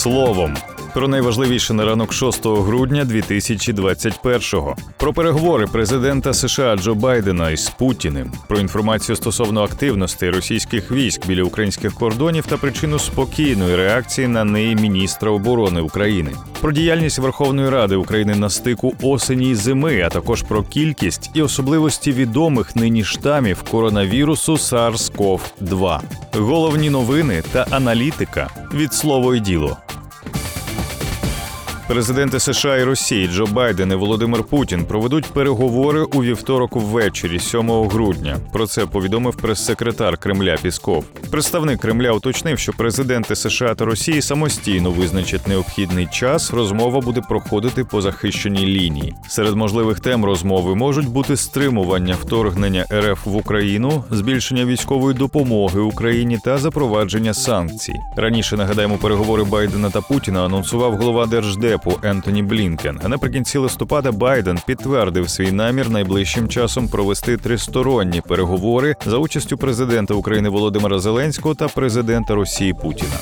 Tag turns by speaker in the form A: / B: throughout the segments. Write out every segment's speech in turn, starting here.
A: словом. Про найважливіше на ранок 6 грудня 2021-го. Про переговори президента США Джо Байдена із Путіним, про інформацію стосовно активності російських військ біля українських кордонів та причину спокійної реакції на неї міністра оборони України, про діяльність Верховної Ради України на стику осені й зими, а також про кількість і особливості відомих нині штамів коронавірусу SARS-CoV-2. Головні новини та аналітика від слово й діло. Президенти США і Росії Джо Байден і Володимир Путін проведуть переговори у вівторок ввечері, 7 грудня. Про це повідомив прес-секретар Кремля Пісков. Представник Кремля уточнив, що президенти США та Росії самостійно визначать необхідний час. Розмова буде проходити по захищеній лінії. Серед можливих тем розмови можуть бути стримування вторгнення РФ в Україну, збільшення військової допомоги Україні та запровадження санкцій. Раніше нагадаємо, переговори Байдена та Путіна анонсував голова Держдепу Ентоні Блінкен. Наприкінці листопада Байден підтвердив свій намір найближчим часом провести тристоронні переговори за участю президента України Володимира Зеленського та президента Росії Путіна.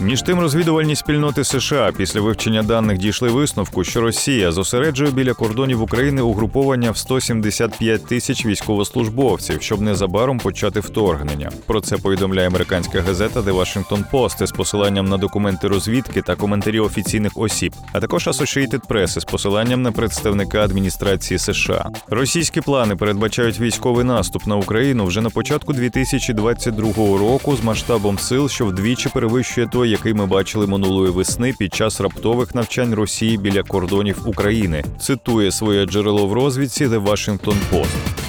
A: Між тим, розвідувальні спільноти США після вивчення даних дійшли висновку, що Росія зосереджує біля кордонів України угруповання в 175 тисяч військовослужбовців, щоб незабаром почати вторгнення. Про це повідомляє американська газета The Washington Post з посиланням на документи розвідки та коментарі офіційних осіб, а також Associated Press з посиланням на представника адміністрації США. Російські плани передбачають військовий наступ на Україну вже на початку 2022 року з масштабом сил, що вдвічі перевищує той, який ми бачили минулої весни під час раптових навчань Росії біля кордонів України. Цитує своє джерело в розвідці The Washington Post.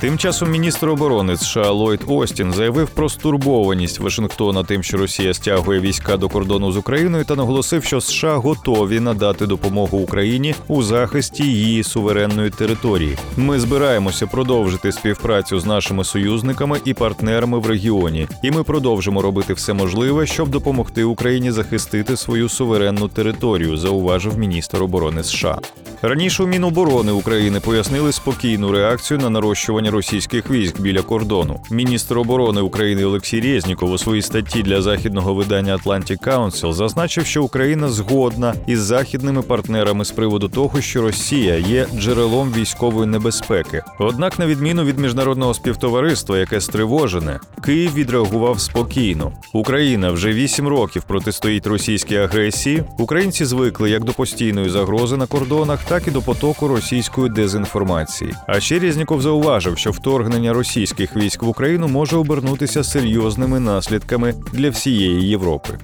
A: Тим часом міністр оборони США Ллойд Остін заявив про стурбованість Вашингтона тим, що Росія стягує війська до кордону з Україною, та наголосив, що США готові надати допомогу Україні у захисті її суверенної території. Ми збираємося продовжити співпрацю з нашими союзниками і партнерами в регіоні, і ми продовжимо робити все можливе, щоб допомогти Україні захистити свою суверенну територію, зауважив міністр оборони США. Раніше у Міноборони України пояснили спокійну реакцію на нарощування російських військ біля кордону. Міністр оборони України Олексій Резніков у своїй статті для західного видання Atlantic Council зазначив, що Україна згодна із західними партнерами з приводу того, що Росія є джерелом військової небезпеки. Однак, на відміну від міжнародного співтовариства, яке стривожене, Київ відреагував спокійно. Україна вже вісім років протистоїть російській агресії. Українці звикли як до постійної загрози на кордонах, так і до потоку російської дезінформації. А ще Резніков зауважив, що вторгнення російських військ в Україну може обернутися серйозними наслідками для всієї Європи.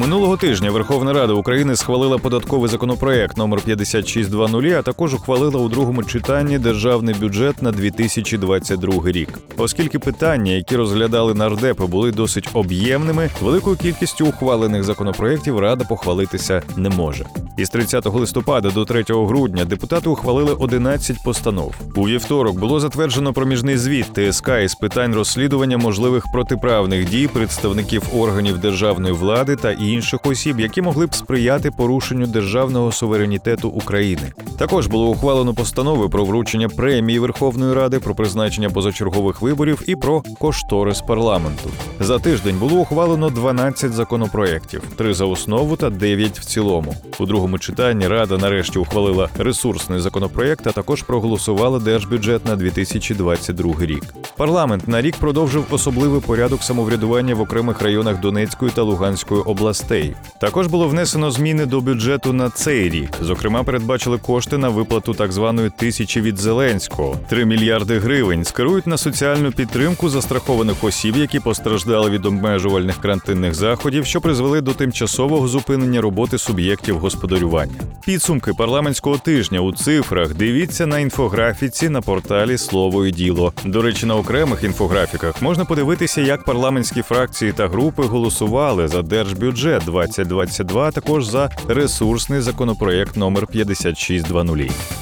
A: Минулого тижня Верховна Рада України схвалила податковий законопроект номер 5620, а також ухвалила у другому читанні державний бюджет на 2022 рік. Оскільки питання, які розглядали нардепи, були досить об'ємними, великою кількістю ухвалених законопроєктів Рада похвалитися не може. Із 30 листопада до 3 грудня депутати ухвалили 11 постанов. У вівторок було затверджено проміжний звіт ТСК із питань розслідування можливих протиправних дій представників органів державної влади та інших осіб, які могли б сприяти порушенню державного суверенітету України. Також було ухвалено постанови про вручення премії Верховної Ради, про призначення позачергових виборів і про кошторис парламенту. За тиждень було ухвалено 12 законопроєктів, 3 за основу та 9 в цілому. У другому читанні Рада нарешті ухвалила ресурсний законопроєкт, а також проголосувала держбюджет на 2022 рік. Парламент на рік продовжив особливий порядок самоврядування в окремих районах Донецької та Луганської областей. Також було внесено зміни до бюджету на цей рік. Зокрема, передбачили кошти на виплату так званої тисячі від Зеленського. 3 мільярди гривень скерують на соціальну підтримку застрахованих осіб, які постраждали від обмежувальних карантинних заходів, що призвели до тимчасового зупинення роботи суб'єктів господарювання. Підсумки парламентського тижня у цифрах дивіться на інфографіці на порталі Слово і діло. До речі, на окремих інфографіках можна подивитися, як парламентські фракції та групи голосували за держбюджет 2022, а також за ресурсний законопроєкт номер 5620.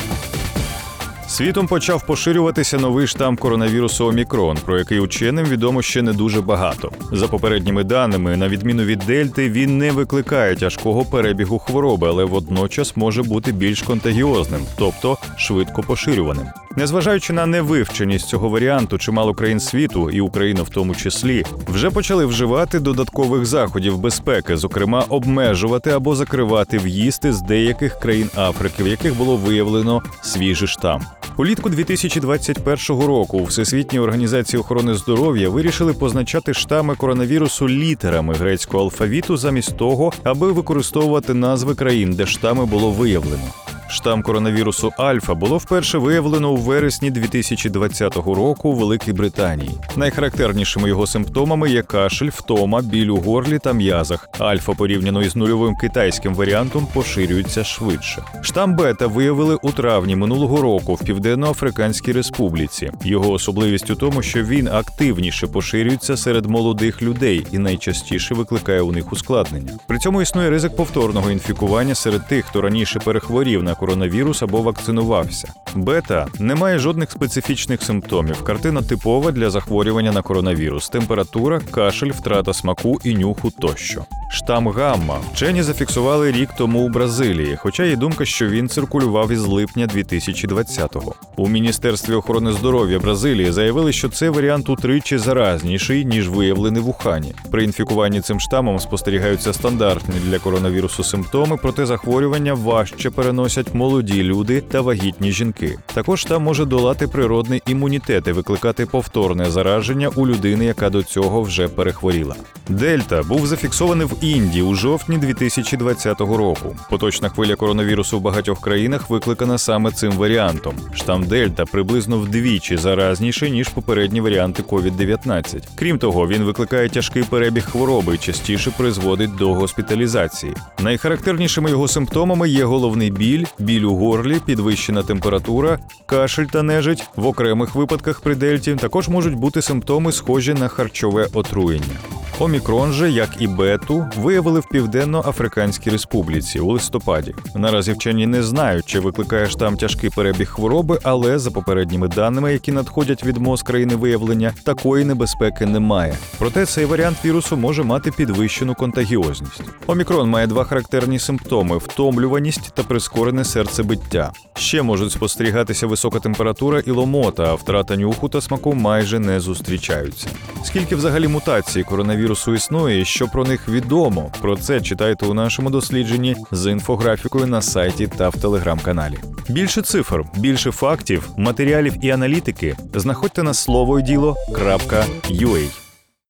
A: Світом почав поширюватися новий штам коронавірусу Омікрон, про який ученим відомо ще не дуже багато. За попередніми даними, на відміну від Дельти, він не викликає тяжкого перебігу хвороби, але водночас може бути більш контагіозним, тобто швидко поширюваним. Незважаючи на невивченість цього варіанту, чимало країн світу, і Україна в тому числі, вже почали вживати додаткових заходів безпеки, зокрема обмежувати або закривати в'їзди з деяких країн Африки, в яких було виявлено свіжий штам. Улітку 2021 року у Всесвітній організації охорони здоров'я вирішили позначати штами коронавірусу літерами грецького алфавіту замість того, аби використовувати назви країн, де штами було виявлено. Штам коронавірусу Альфа було вперше виявлено у вересні 2020 року у Великій Британії. Найхарактернішими його симптомами є кашель, втома, біль у горлі та м'язах. Альфа, порівняно із нульовим китайським варіантом, поширюється швидше. Штам бета виявили у травні минулого року в Південно-Африканській Республіці. Його особливість у тому, що він активніше поширюється серед молодих людей і найчастіше викликає у них ускладнення. При цьому існує ризик повторного інфікування серед тих, хто раніше перехворів на коронавірус або вакцинувався. Бета не має жодних специфічних симптомів. Картина типова для захворювання на коронавірус: температура, кашель, втрата смаку і нюху тощо. Штам гамма вчені зафіксували рік тому у Бразилії, хоча є думка, що він циркулював із липня 2020-го. У міністерстві охорони здоров'я Бразилії заявили, що цей варіант утричі заразніший ніж виявлений в Ухані. При інфікуванні цим штамом спостерігаються стандартні для коронавірусу симптоми, проте захворювання важче переносять молоді люди та вагітні жінки. Також там може долати природний імунітет і викликати повторне зараження у людини, яка до цього вже перехворіла. Дельта був зафіксований в Індії у жовтні 2020 року. Поточна хвиля коронавірусу в багатьох країнах викликана саме цим варіантом. Штам Дельта приблизно вдвічі заразніший ніж попередні варіанти COVID-19. Крім того, він викликає тяжкий перебіг хвороби і частіше призводить до госпіталізації. Найхарактернішими його симптомами є головний біль, біль у горлі, підвищена температура, кашель та нежить. В окремих випадках при дельті також можуть бути симптоми, схожі на харчове отруєння. Омікрон же, як і бету, виявили в Південно-Африканській Республіці у листопаді. Наразі вчені не знають, чи викликає штам тяжкий перебіг хвороби, але за попередніми даними, які надходять від МОЗ країни виявлення, такої небезпеки немає. Проте цей варіант вірусу може мати підвищену контагіозність. Омікрон має два характерні симптоми: втомлюваність та прискорене серцебиття. Ще можуть спостерігатися висока температура і ломота, а втрата нюху та смаку майже не зустрічаються. Скільки взагалі мутацій коронавірусу існує, і що про них відомо? Про це читайте у нашому дослідженні з інфографікою на сайті та в телеграм-каналі. Більше цифр, більше фактів, матеріалів і аналітики знаходьте на слово діло.юей.